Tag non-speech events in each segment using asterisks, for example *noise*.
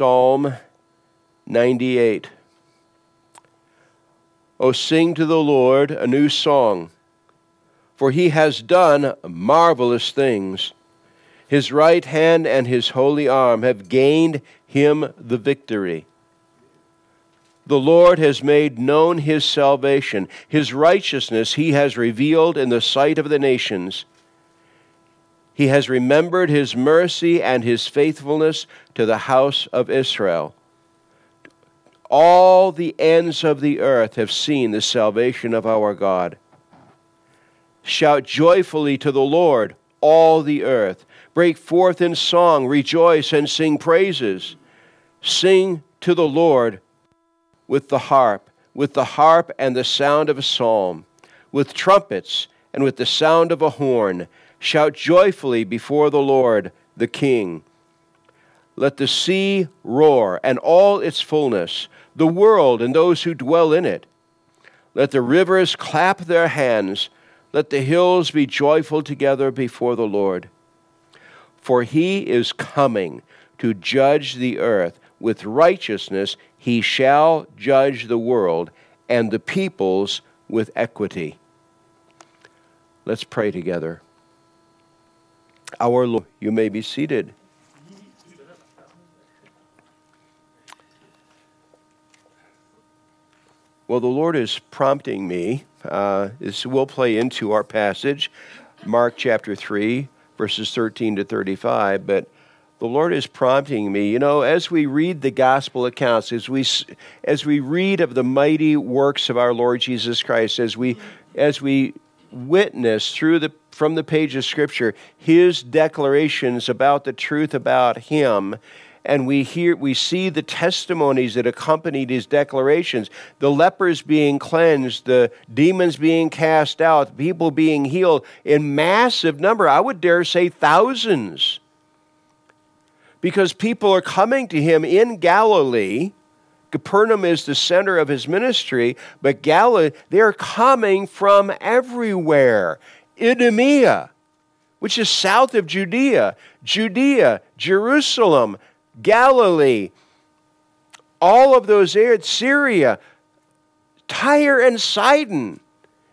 Psalm 98. O sing to the Lord a new song, for he has done marvelous things. His right hand and his holy arm have gained him the victory. The Lord has made known his salvation. His righteousness he has revealed in the sight of the nations. He has remembered his mercy and his faithfulness to the house of Israel. All the ends of the earth have seen the salvation of our God. Shout joyfully to the Lord, all the earth. Break forth in song, rejoice, and sing praises. Sing to the Lord with the harp, with the harp and the sound of a psalm, with trumpets and with the sound of a horn. Shout joyfully before the Lord, the King. Let the sea roar and all its fullness the world and those who dwell in it. Let the rivers clap their hands. Let the hills be joyful together before the Lord. For he is coming to judge the earth. With righteousness he shall judge the world and the peoples with equity. Let's pray together. Our Lord, you may be seated. Well, the Lord is prompting me. Uh, this will play into our passage, Mark chapter 3, verses 13 to 35. But the Lord is prompting me. You know, as we read the gospel accounts, as we, as we read of the mighty works of our Lord Jesus Christ, as we, as we witness through the, from the page of Scripture his declarations about the truth about him, and we hear we see the testimonies that accompanied his declarations. The lepers being cleansed the demons being cast out people being healed in massive number. I would dare say thousands. Because people are coming to him in galilee. Capernaum is the center of his ministry, but Galilee, they're coming from everywhere. Idumea, which is south of Judea, Judea, Jerusalem, Galilee, all of those areas, Syria, Tyre and Sidon.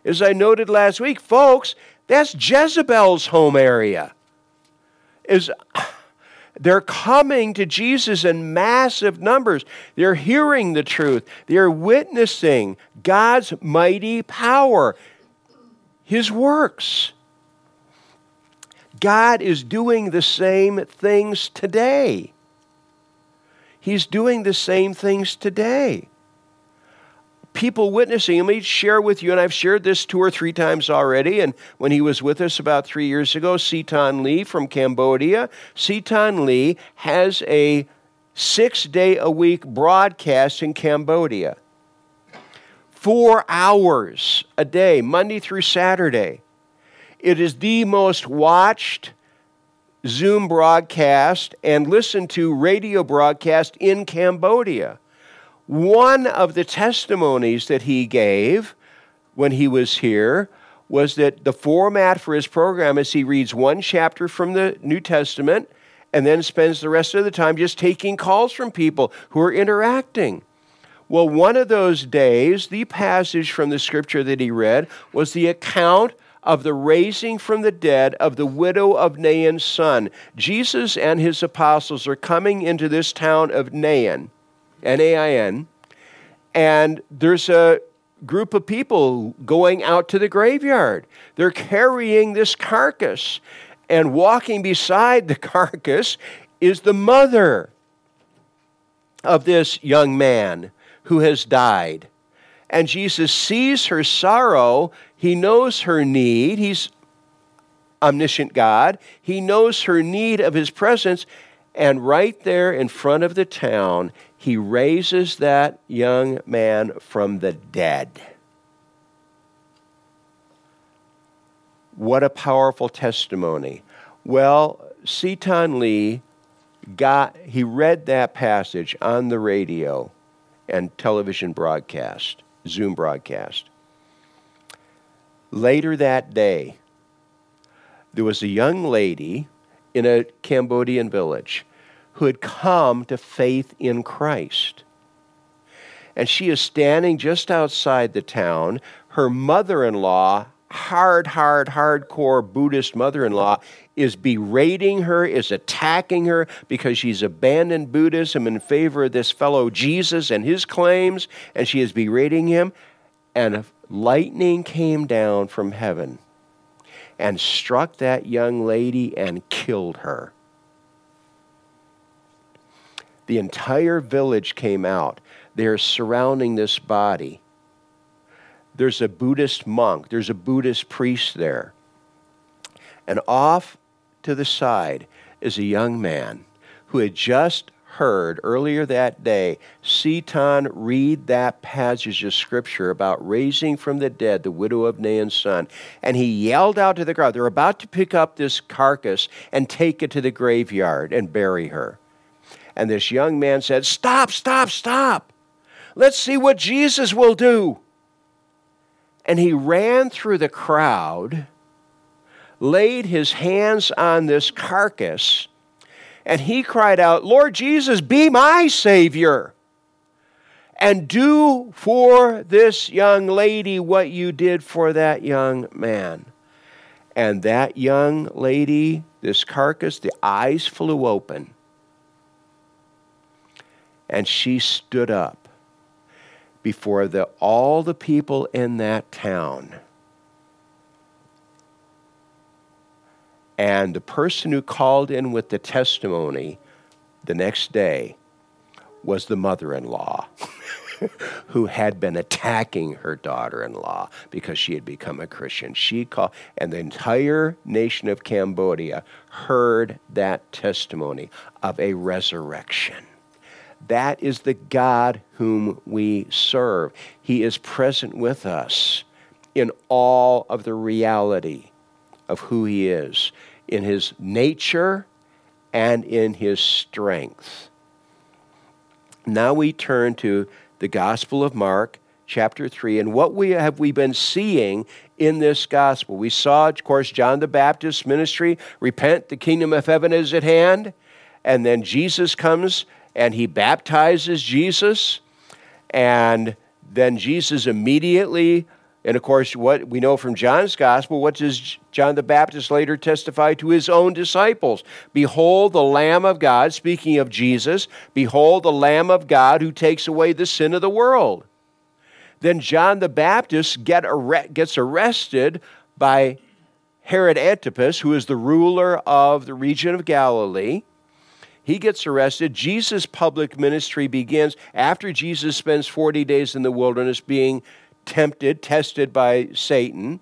As I noted last week, folks, that's Jezebel's home area. Is they're coming to Jesus in massive numbers. They're hearing the truth. They're witnessing God's mighty power, His works. God is doing the same things today. He's doing the same things today. People witnessing. Let me share with you, and I've shared this two or three times already. And when he was with us about three years ago, Seton Lee from Cambodia, Seton Lee has a six day a week broadcast in Cambodia. Four hours a day, Monday through Saturday. It is the most watched Zoom broadcast and listened to radio broadcast in Cambodia. One of the testimonies that he gave when he was here was that the format for his program is he reads one chapter from the New Testament and then spends the rest of the time just taking calls from people who are interacting. Well, one of those days, the passage from the scripture that he read was the account of the raising from the dead of the widow of Nain's son. Jesus and his apostles are coming into this town of Nain, N A I N, and there's a group of people going out to the graveyard. They're carrying this carcass, and walking beside the *laughs* carcass is the mother of this young man who has died. And Jesus sees her sorrow. He knows her need. He's omniscient God. He knows her need of his presence. And right there in front of the town, he raises that young man from the dead. What a powerful testimony. Well, Seton Lee got, he read that passage on the radio and television broadcast. Zoom broadcast. Later that day, there was a young lady in a Cambodian village who had come to faith in Christ. And she is standing just outside the town. Her mother in law, hard, hard, hardcore Buddhist mother in law, is berating her, is attacking her because she's abandoned Buddhism in favor of this fellow Jesus and his claims, and she is berating him. And lightning came down from heaven and struck that young lady and killed her. The entire village came out. They're surrounding this body. There's a Buddhist monk, there's a Buddhist priest there. And off to the side is a young man who had just heard earlier that day Seaton read that passage of scripture about raising from the dead the widow of Nain's son. And he yelled out to the crowd, they're about to pick up this carcass and take it to the graveyard and bury her. And this young man said, Stop, stop, stop. Let's see what Jesus will do. And he ran through the crowd, laid his hands on this carcass, and he cried out, Lord Jesus, be my Savior. And do for this young lady what you did for that young man. And that young lady, this carcass, the eyes flew open and she stood up before the, all the people in that town. And the person who called in with the testimony the next day was the mother in law. *laughs* who had been attacking her daughter in law because she had become a Christian. She called, and the entire nation of Cambodia heard that testimony of a resurrection. That is the God whom we serve. He is present with us in all of the reality of who He is, in His nature and in His strength. Now we turn to the Gospel of Mark, chapter 3, and what we have we been seeing in this gospel. We saw, of course, John the Baptist's ministry repent, the kingdom of heaven is at hand. And then Jesus comes and he baptizes Jesus. And then Jesus immediately, and of course, what we know from John's gospel, what does John the Baptist later testify to his own disciples? Behold, the Lamb of God, speaking of Jesus, behold, the Lamb of God who takes away the sin of the world. Then John the Baptist get gets arrested by Herod Antipas, who is the ruler of the region of Galilee. He gets arrested. Jesus' public ministry begins after Jesus spends 40 days in the wilderness being tempted, tested by Satan.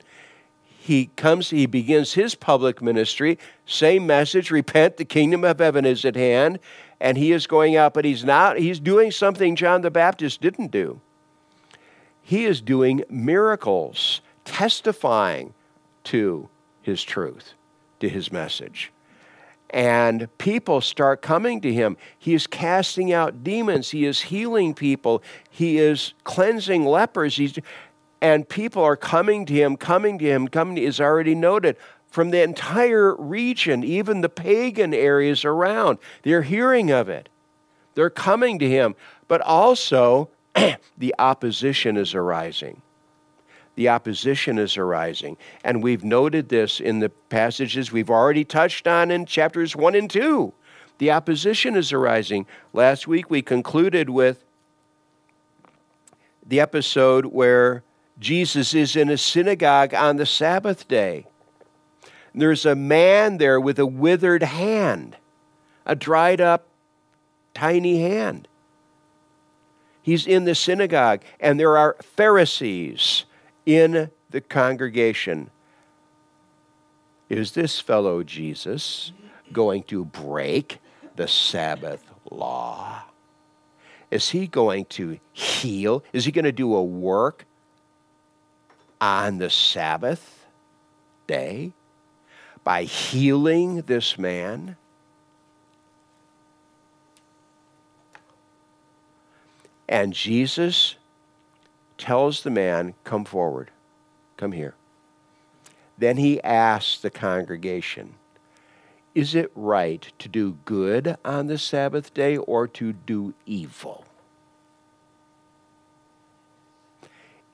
He comes, he begins his public ministry. Same message repent, the kingdom of heaven is at hand. And he is going out, but he's not, he's doing something John the Baptist didn't do. He is doing miracles, testifying to his truth, to his message and people start coming to him. He is casting out demons, he is healing people, he is cleansing lepers. He's, and people are coming to him, coming to him, coming to, is already noted from the entire region, even the pagan areas around. They're hearing of it. They're coming to him. But also, *clears throat* the opposition is arising the opposition is arising. And we've noted this in the passages we've already touched on in chapters 1 and 2. The opposition is arising. Last week we concluded with the episode where Jesus is in a synagogue on the Sabbath day. There's a man there with a withered hand, a dried up, tiny hand. He's in the synagogue, and there are Pharisees in the congregation. Is this fellow Jesus going to break the Sabbath law? Is he going to heal? Is he going to do a work on the Sabbath day by healing this man? And Jesus tells the man, Come forward, come here. Then he asks the congregation, is it right to do good on the Sabbath day or to do evil?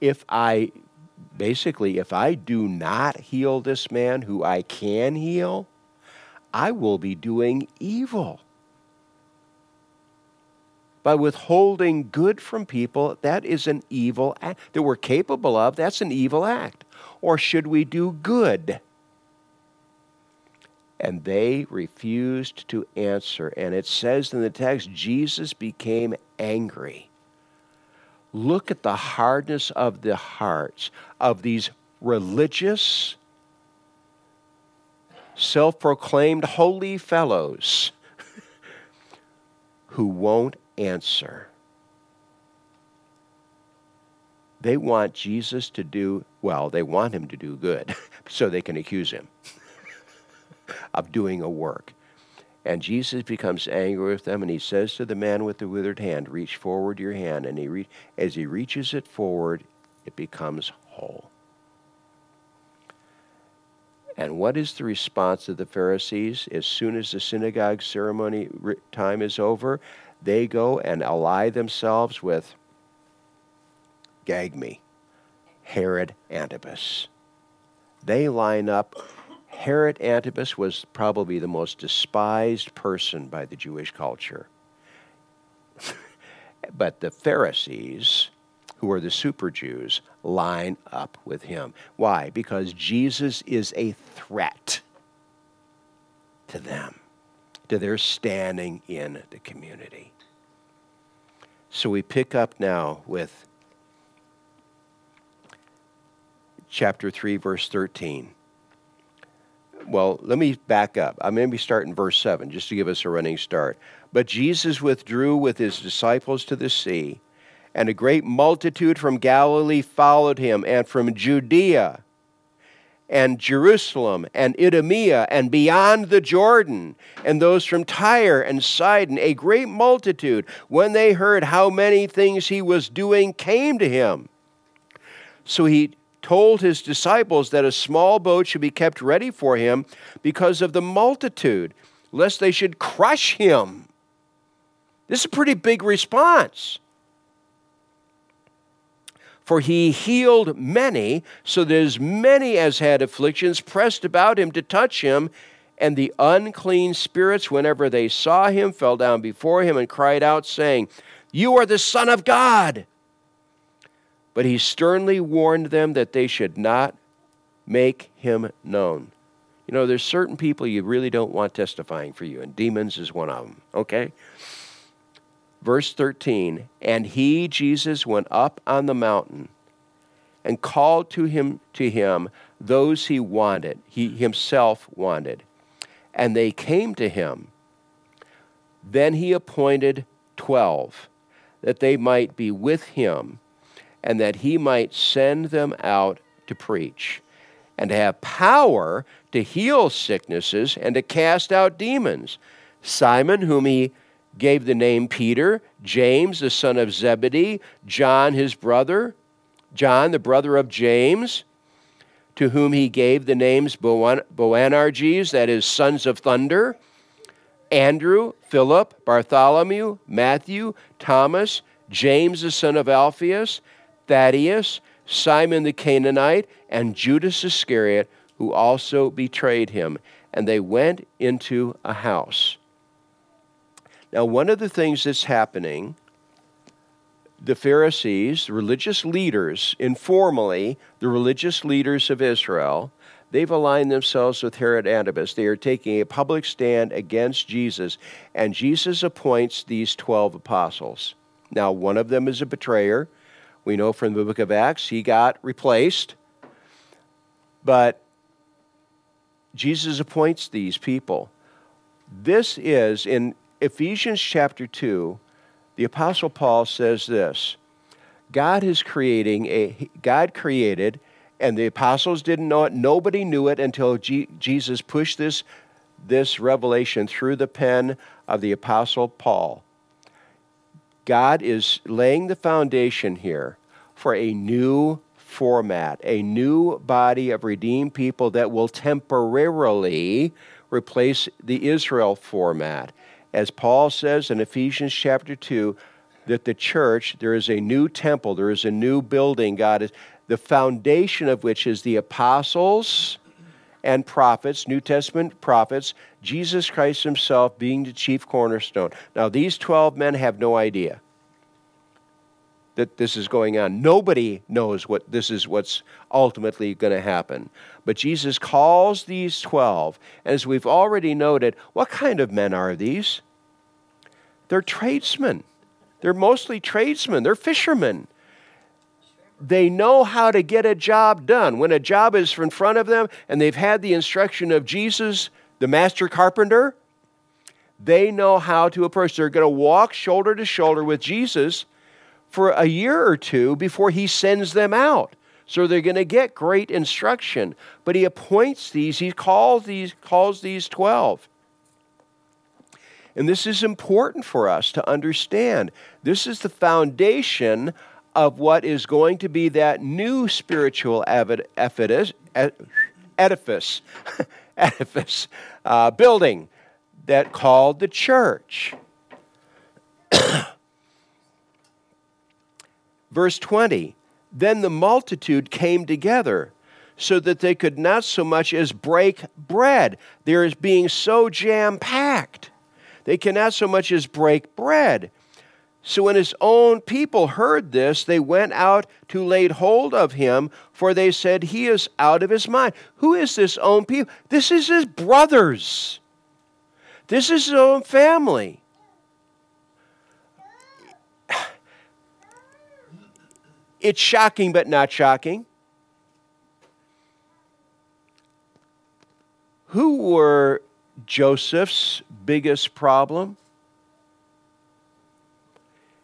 If I, basically, if I do not heal this man who I can heal, I will be doing evil. By withholding good from people, that is an evil act that we're capable of. That's an evil act. Or should we do good? and they refused to answer. And it says in the text, Jesus became angry. Look at the hardness of the hearts of these religious, self proclaimed holy fellows *laughs* who won't answer. They want Jesus to do, well, they want him to do good *laughs* so they can accuse him *laughs* of doing a work. And Jesus becomes angry with them, and he says to the man with the withered hand, Reach forward your hand. And he re- as he reaches it forward, it becomes whole. And what is the response of the Pharisees? As soon as the synagogue ceremony time is over, they go and ally themselves with, gag me, Herod Antipas. They line up Herod Antipas was probably the most despised person by the Jewish culture. *laughs* but the Pharisees, who are the super Jews, line up with him. Why? Because Jesus is a threat to them, to their standing in the community. So we pick up now with chapter 3, verse 13 well, let me back up. I'm going to start in verse 7 just to give us a running start. But Jesus withdrew with his disciples to the sea, and a great multitude from Galilee followed him, and from Judea and Jerusalem and Idumea and beyond the Jordan, and those from Tyre and Sidon, a great multitude, when they heard how many things he was doing, came to him. So he told his disciples that a small boat should be kept ready for him because of the multitude, lest they should crush him. This is a pretty big response. For he healed many, so that as many as had afflictions pressed about him to touch him. And the unclean spirits, whenever they saw him, fell down before him and cried out, saying, You are the Son of God. But he sternly warned them that they should not make him known. You know, there's certain people you really don't want testifying for you, and demons is one of them, okay? Verse 13 And he, Jesus, went up on the mountain and called to him to him those he wanted, he himself wanted. And they came to him. Then he appointed twelve, that they might be with him and that he might send them out to preach and to have power to heal sicknesses and to cast out demons. Simon, whom he gave the name Peter, James, the son of Zebedee, John, his brother, John, the brother of James, to whom he gave the names Boanerges, that is, sons of thunder, Andrew, Philip, Bartholomew, Matthew, Thomas, James, the son of Alphaeus, Thaddeus, Simon the Canaanite, and Judas Iscariot, who also betrayed him. And they went into a house. Now, one of the things that's happening, the Pharisees, religious leaders, informally, the religious leaders of Israel, they've aligned themselves with Herod Antipas. They are taking a public stand against Jesus, and Jesus appoints these 12 apostles. Now, one of them is a betrayer, we know from the book of Acts he got replaced. But Jesus appoints these people. This is in Ephesians chapter 2, the apostle Paul says this. God is creating a God created and the apostles didn't know it. Nobody knew it until G, Jesus pushed this this revelation through the pen of the apostle Paul. God is laying the foundation here for a new format, a new body of redeemed people that will temporarily replace the Israel format. As Paul says in Ephesians chapter 2, that the church, there is a new temple, there is a new building, God is, the foundation of which is the apostles and prophets, New Testament prophets, Jesus Christ himself being the chief cornerstone. Now, these 12 men have no idea that this is going on. Nobody knows what this is what's ultimately going to happen. But Jesus calls these 12, as we've already noted, what kind of men are these? They're tradesmen. They're mostly tradesmen. They're fishermen. They know how to get a job done. When a job is in front of them and they've had the instruction of Jesus, the master carpenter, they know how to approach. They're going to walk shoulder to shoulder with Jesus for a year or two before he sends them out. So they're going to get great instruction. But he appoints these, he calls these, calls these 12. And this is important for us to understand. This is the foundation of what is going to be that new spiritual edifice, edifice, *laughs* edifice uh, building that called the church. *clears throat* Verse 20 Then the multitude came together so that they could not so much as break bread. There is being so jam packed. They cannot so much as break bread. So when his own people heard this, they went out to lay hold of him, for they said, He is out of his mind. Who is this own people? This is his brothers. This is his own family. It's shocking, but not shocking. Who were Joseph's biggest problem?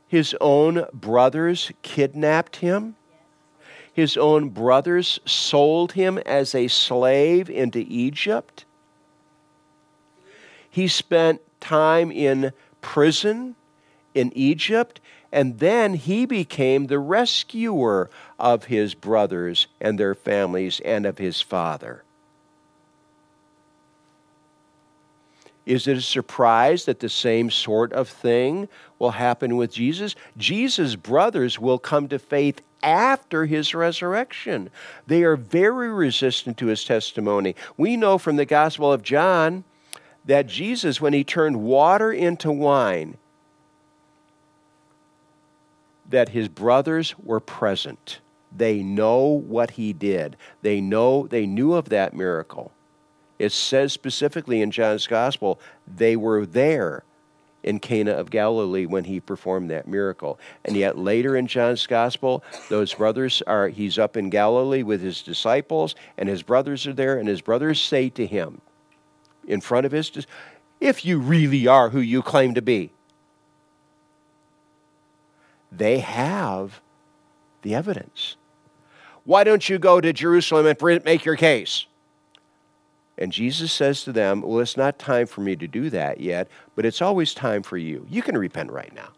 His own brothers kidnapped him. His own brothers sold him as a slave into Egypt. He spent time in prison in Egypt and then he became the rescuer of his brothers and their families and of his father. Is it a surprise that the same sort of thing will happen with Jesus? Jesus' brothers will come to faith after his resurrection. They are very resistant to his testimony. We know from the Gospel of John that Jesus, when he turned water into wine, that his brothers were present. They know what he did. They know they knew of that miracle. It says specifically in John's gospel, they were there in Cana of Galilee when he performed that miracle. And yet later in John's gospel, those brothers are he's up in Galilee with his disciples and his brothers are there and his brothers say to him in front of his if you really are who you claim to be, they have the evidence. Why don't you go to Jerusalem and make your case? And Jesus says to them, Well, it's not time for me to do that yet, but it's always time for you. You can repent right now.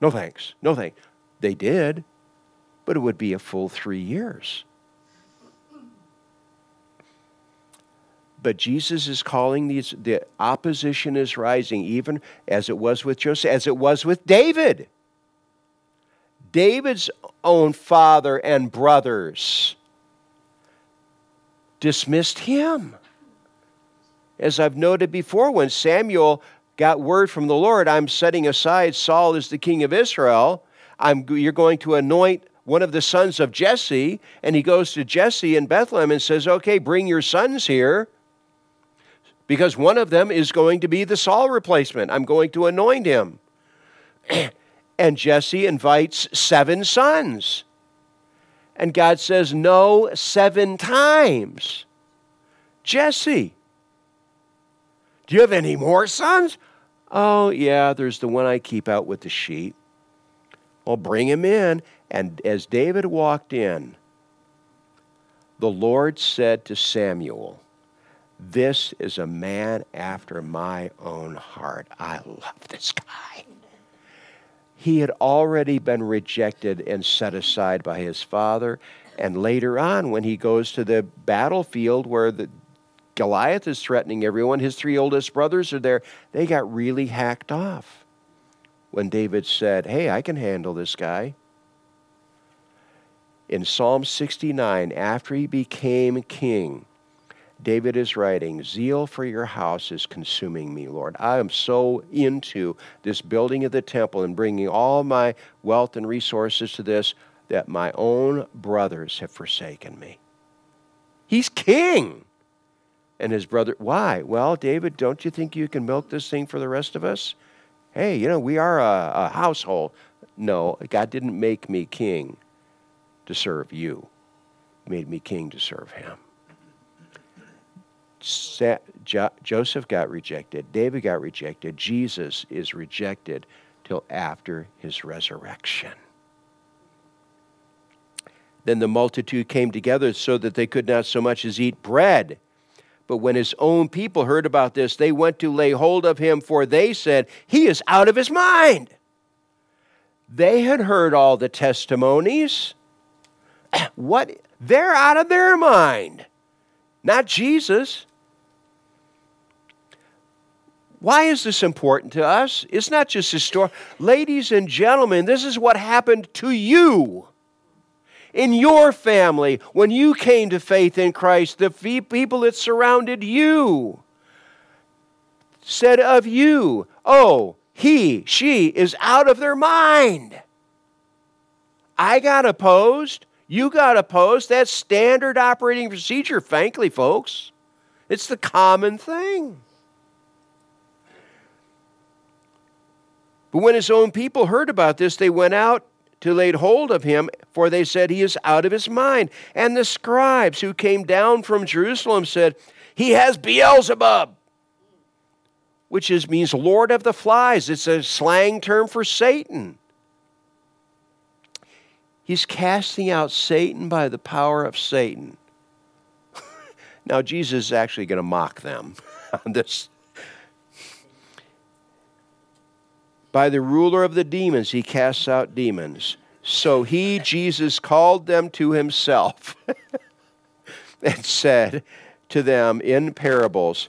No thanks. No thanks. They did, but it would be a full three years. But Jesus is calling these, the opposition is rising, even as it was with Joseph, as it was with David. David's own father and brothers dismissed him. As I've noted before, when Samuel got word from the Lord, I'm setting aside Saul as the king of Israel, I'm, you're going to anoint one of the sons of Jesse, and he goes to Jesse in Bethlehem and says, Okay, bring your sons here because one of them is going to be the Saul replacement. I'm going to anoint him. *clears throat* and Jesse invites seven sons. And God says, No, seven times. Jesse, do you have any more sons? Oh, yeah, there's the one I keep out with the sheep. Well, bring him in. And as David walked in, the Lord said to Samuel, this is a man after my own heart. I love this guy. He had already been rejected and set aside by his father. And later on, when he goes to the battlefield where the, Goliath is threatening everyone. His three oldest brothers are there. They got really hacked off when David said, Hey, I can handle this guy. In Psalm 69, after he became king, David is writing, Zeal for your house is consuming me, Lord. I am so into this building of the temple and bringing all my wealth and resources to this that my own brothers have forsaken me. He's king. And his brother, why? Well, David, don't you think you can milk this thing for the rest of us? Hey, you know, we are a, a household. No, God didn't make me king to serve you, he made me king to serve him. Joseph got rejected, David got rejected, Jesus is rejected till after his resurrection. Then the multitude came together so that they could not so much as eat bread. But when his own people heard about this, they went to lay hold of him, for they said, He is out of his mind. They had heard all the testimonies. *clears throat* what? They're out of their mind, not Jesus. Why is this important to us? It's not just historical. Ladies and gentlemen, this is what happened to you. In your family, when you came to faith in Christ, the people that surrounded you said of you, Oh, he, she is out of their mind. I got opposed. You got opposed. That's standard operating procedure, frankly, folks. It's the common thing. But when his own people heard about this, they went out to lay hold of him, for they said he is out of his mind. And the scribes who came down from Jerusalem said, He has Beelzebub, which is, means Lord of the Flies. It's a slang term for Satan. He's casting out Satan by the power of Satan. *laughs* now, Jesus is actually going to mock them *laughs* on this By the ruler of the demons, he casts out demons. So he, Jesus, called them to himself *laughs* and said to them in parables,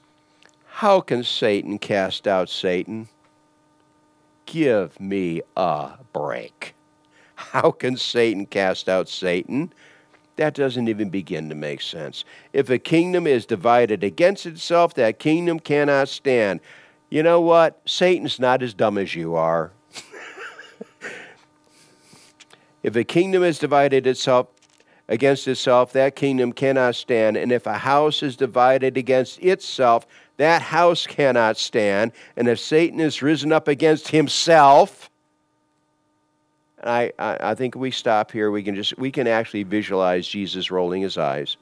How can Satan cast out Satan? Give me a break. How can Satan cast out Satan? That doesn't even begin to make sense. If a kingdom is divided against itself, that kingdom cannot stand you know what? Satan's not as dumb as you are. *laughs* if a kingdom is divided itself against itself, that kingdom cannot stand. And if a house is divided against itself, that house cannot stand. And if Satan is risen up against himself, I, I, I think we stop here. We can just we can actually visualize Jesus rolling his eyes.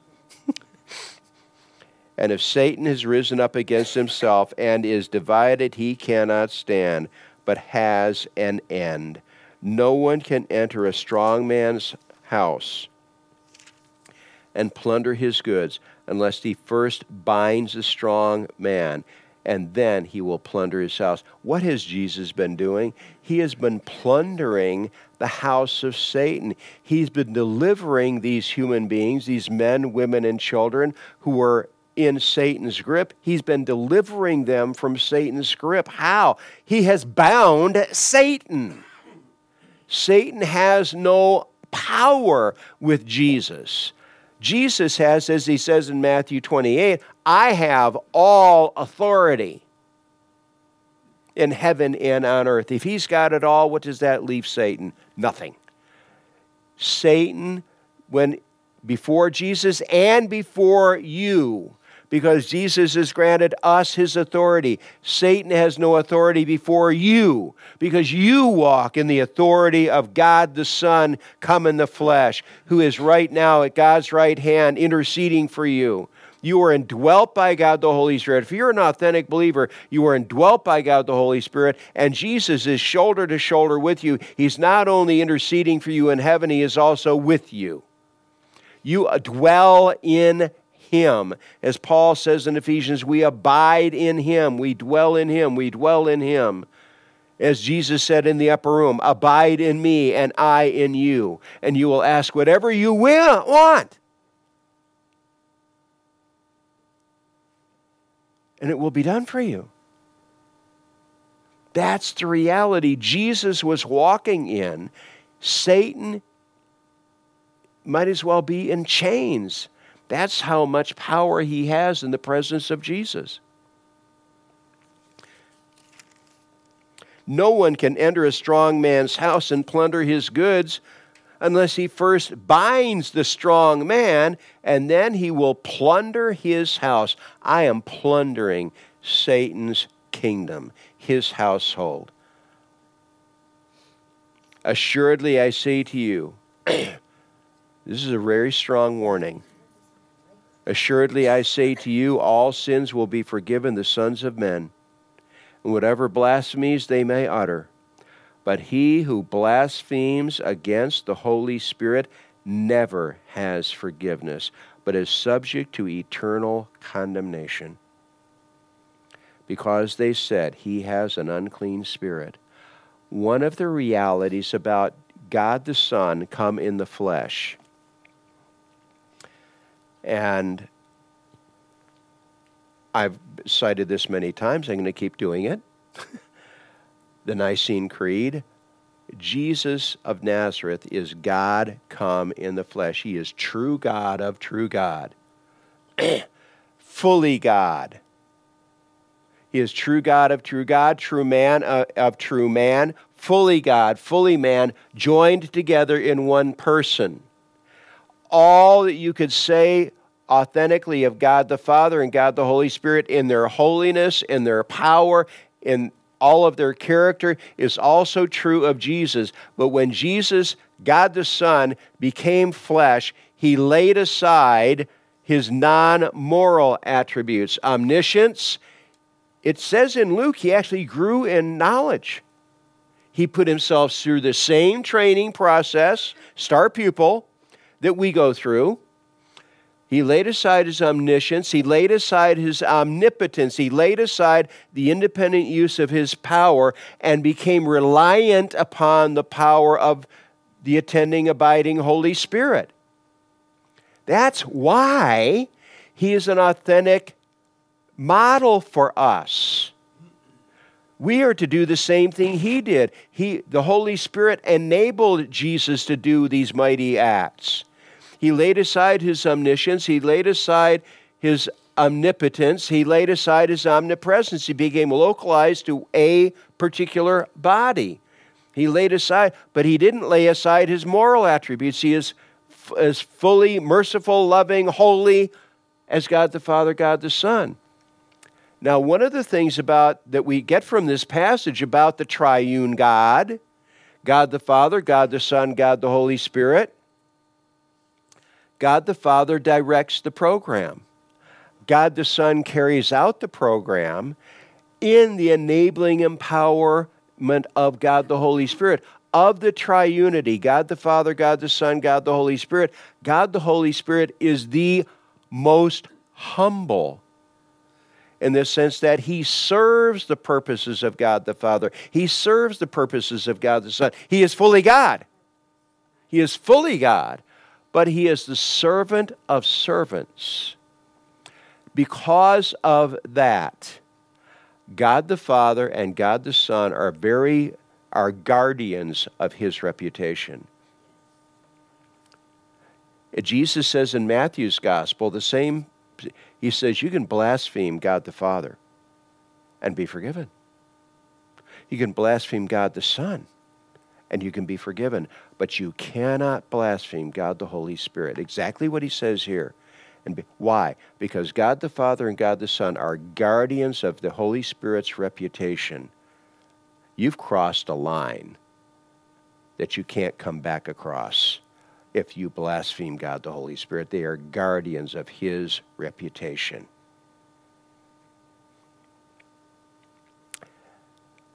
And if Satan has risen up against himself and is divided, he cannot stand, but has an end. No one can enter a strong man's house and plunder his goods unless he first binds the strong man, and then he will plunder his house. What has Jesus been doing? He has been plundering the house of Satan. He's been delivering these human beings, these men, women, and children who were in Satan's grip. He's been delivering them from Satan's grip. How? He has bound Satan. Satan has no power with Jesus. Jesus has, as he says in Matthew 28, I have all authority in heaven and on earth. If he's got it all, what does that leave Satan? Nothing. Satan, when before Jesus and before you, because Jesus has granted us his authority. Satan has no authority before you because you walk in the authority of God the Son, come in the flesh, who is right now at God's right hand interceding for you. You are indwelt by God the Holy Spirit. If you're an authentic believer, you are indwelt by God the Holy Spirit, and Jesus is shoulder to shoulder with you. He's not only interceding for you in heaven, He is also with you. You dwell in him. As Paul says in Ephesians, we abide in him, we dwell in him, we dwell in him. As Jesus said in the upper room, abide in me and I in you, and you will ask whatever you will, want. and it will be done for you. That's the reality Jesus was walking in. Satan might as well be in chains. That's how much power he has in the presence of Jesus. No one can enter a strong man's house and plunder his goods unless he first binds the strong man, and then he will plunder his house. I am plundering Satan's kingdom, his household. Assuredly, I say to you, *clears throat* this is a very strong warning. Assuredly, I say to you, all sins will be forgiven the sons of men, and whatever blasphemies they may utter. But he who blasphemes against the Holy Spirit never has forgiveness, but is subject to eternal condemnation. Because they said he has an unclean spirit. One of the realities about God the Son come in the flesh. And I've cited this many times. I'm going to keep doing it. *laughs* the Nicene Creed. Jesus of Nazareth is God come in the flesh. He is true God of true God, *clears throat* fully God. He is true God of true God, true man of, of true man, fully God, fully man, joined together in one person. All that you could say authentically of God the Father and God the Holy Spirit in their holiness, in their power, in all of their character is also true of Jesus. But when Jesus, God the Son, became flesh, he laid aside his non moral attributes. Omniscience, it says in Luke, he actually grew in knowledge. He put himself through the same training process, star pupil, that we go through. He laid aside his omniscience. He laid aside his omnipotence. He laid aside the independent use of his power and became reliant upon the power of the attending, abiding Holy Spirit. That's why he is an authentic model for us. We are to do the same thing he did. He, the Holy Spirit enabled Jesus to do these mighty acts. He laid aside his omniscience, he laid aside his omnipotence, he laid aside his omnipresence. He became localized to a particular body. He laid aside, but he didn't lay aside his moral attributes. He is as fully merciful, loving, holy as God the Father, God the Son. Now, one of the things about that we get from this passage about the triune God, God the Father, God the Son, God the Holy Spirit, God the Father directs the program. God the Son carries out the program in the enabling empowerment of God the Holy Spirit, of the triunity God the Father, God the Son, God the Holy Spirit. God the Holy Spirit is the most humble in the sense that he serves the purposes of God the Father, he serves the purposes of God the Son. He is fully God. He is fully God but he is the servant of servants. Because of that, God the Father and God the Son are very are guardians of his reputation. Jesus says in Matthew's gospel the same he says you can blaspheme God the Father and be forgiven. You can blaspheme God the Son and you can be forgiven. But you cannot blaspheme God the Holy Spirit. Exactly what he says here. And be, why? Because God the Father and God the Son are guardians of the Holy Spirit's reputation. You've crossed a line that you can't come back across if you blaspheme God the Holy Spirit. They are guardians of his reputation.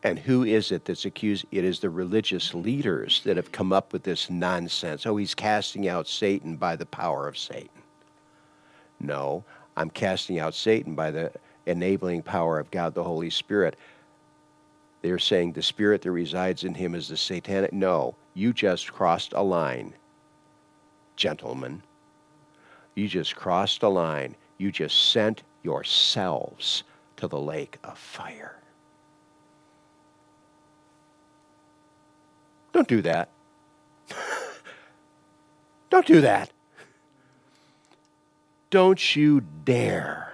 And who is it that's accused? It is the religious leaders that have come up with this nonsense. Oh, he's casting out Satan by the power of Satan. No, I'm casting out Satan by the enabling power of God the Holy Spirit. They're saying the spirit that resides in him is the satanic. No, you just crossed a line, gentlemen. You just crossed a line. You just sent yourselves to the lake of fire. Don't do that. Don't do that. Don't you dare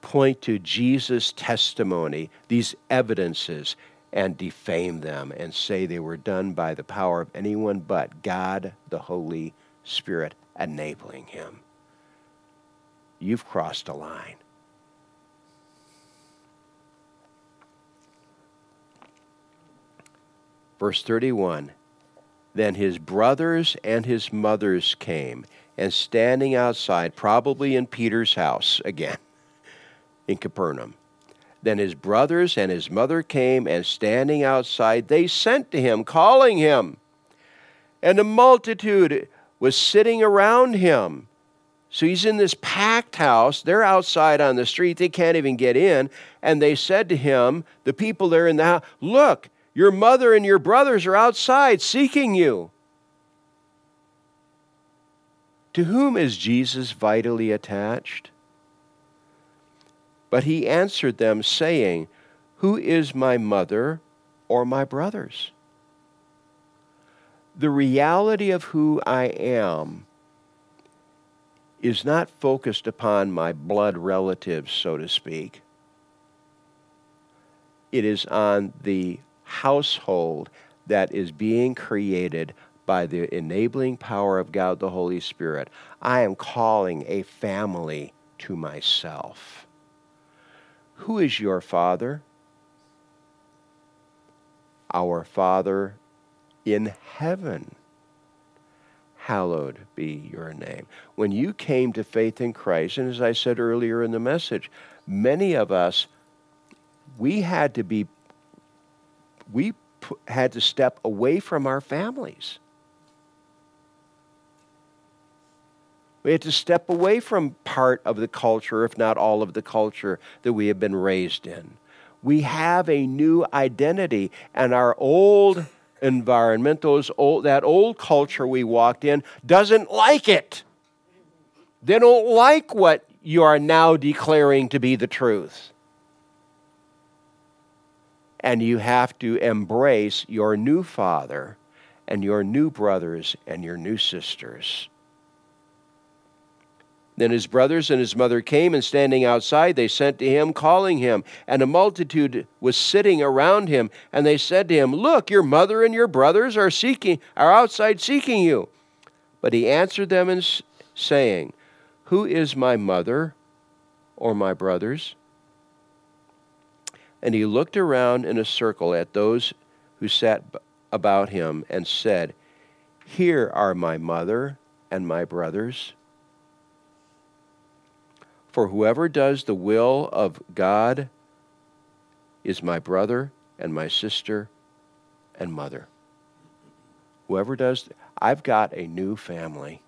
point to Jesus' testimony, these evidences, and defame them and say they were done by the power of anyone but God, the Holy Spirit, enabling him. You've crossed a line. Verse 31 Then his brothers and his mothers came, and standing outside, probably in Peter's house again, *laughs* in Capernaum, then his brothers and his mother came, and standing outside, they sent to him, calling him. And a multitude was sitting around him. So he's in this packed house. They're outside on the street. They can't even get in. And they said to him, the people there in the house, Look, your mother and your brothers are outside seeking you. To whom is Jesus vitally attached? But he answered them, saying, Who is my mother or my brothers? The reality of who I am is not focused upon my blood relatives, so to speak. It is on the household that is being created by the enabling power of God the Holy Spirit. I am calling a family to myself. Who is your Father? Our Father in heaven. Hallowed be your name. When you came to faith in Christ, and as I said earlier in the message, many of us, we had to be, we had to step away from our families. We had to step away from part of the culture, if not all of the culture that we have been raised in. We have a new identity, and our old environment, those old, that old culture we walked in, doesn't like it. They don't like what you are now declaring to be the truth. And you have to embrace your new father and your new brothers and your new sisters then his brothers and his mother came, and standing outside, they sent to him, calling him. And a multitude was sitting around him, and they said to him, Look, your mother and your brothers are seeking, are outside seeking you. But he answered them and saying, Who is my mother or my brothers? And he looked around in a circle at those who sat about him and said, Here are my mother and my brothers. For whoever does the will of God is my brother and my sister and mother. Whoever does, I've got a new family.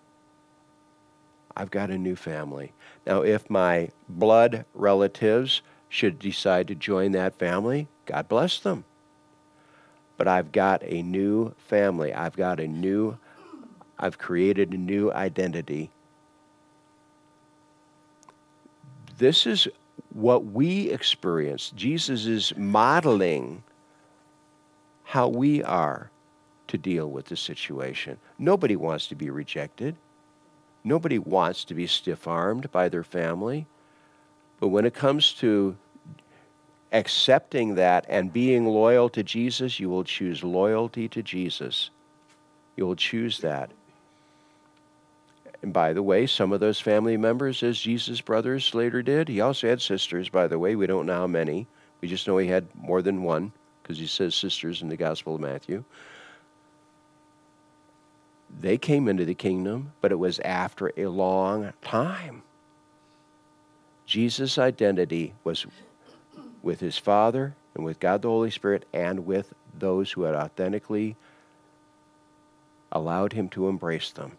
I've got a new family. Now, if my blood relatives should decide to join that family, God bless them. But I've got a new family. I've got a new, I've created a new identity this is what we experience. Jesus is modeling how we are to deal with the situation. Nobody wants to be rejected. Nobody wants to be stiff armed by their family. But when it comes to accepting that and being loyal to Jesus, you will choose loyalty to Jesus. You will choose that. And by the way, some of those family members, as Jesus' brothers later did, he also had sisters, by the way. We don't know how many. We just know he had more than one because he says sisters in the Gospel of Matthew. They came into the kingdom, but it was after a long time. Jesus' identity was with his Father and with God the Holy Spirit and with those who had authentically allowed him to embrace them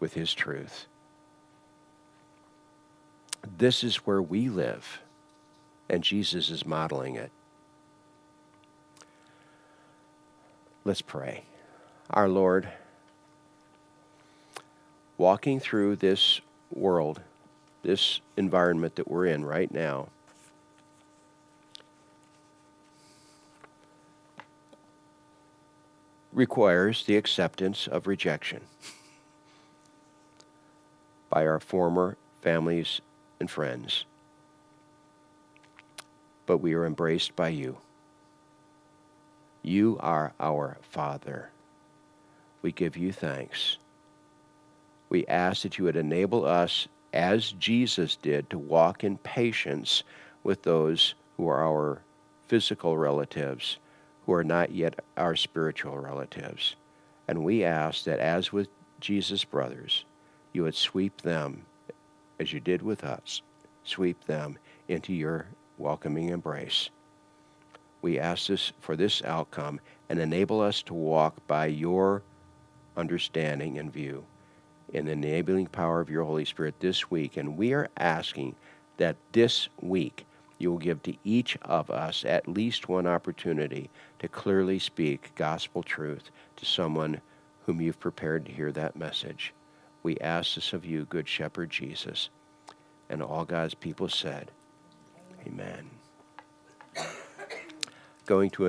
with His truth. This is where we live, and Jesus is modeling it. Let's pray. Our Lord, walking through this world, this environment that we're in right now. Requires the acceptance of rejection by our former families and friends. But we are embraced by you. You are our Father. We give you thanks. We ask that you would enable us, as Jesus did, to walk in patience with those who are our physical relatives, who are not yet our spiritual relatives. And we ask that, as with Jesus' brothers, you would sweep them, as you did with us, sweep them into your welcoming embrace. We ask this for this outcome and enable us to walk by your understanding and view in the enabling power of your Holy Spirit this week. And we are asking that this week you will give to each of us at least one opportunity to clearly speak gospel truth to someone whom you've prepared to hear that message. We ask this of you, Good Shepherd Jesus. And all God's people said, Amen. *coughs* Going to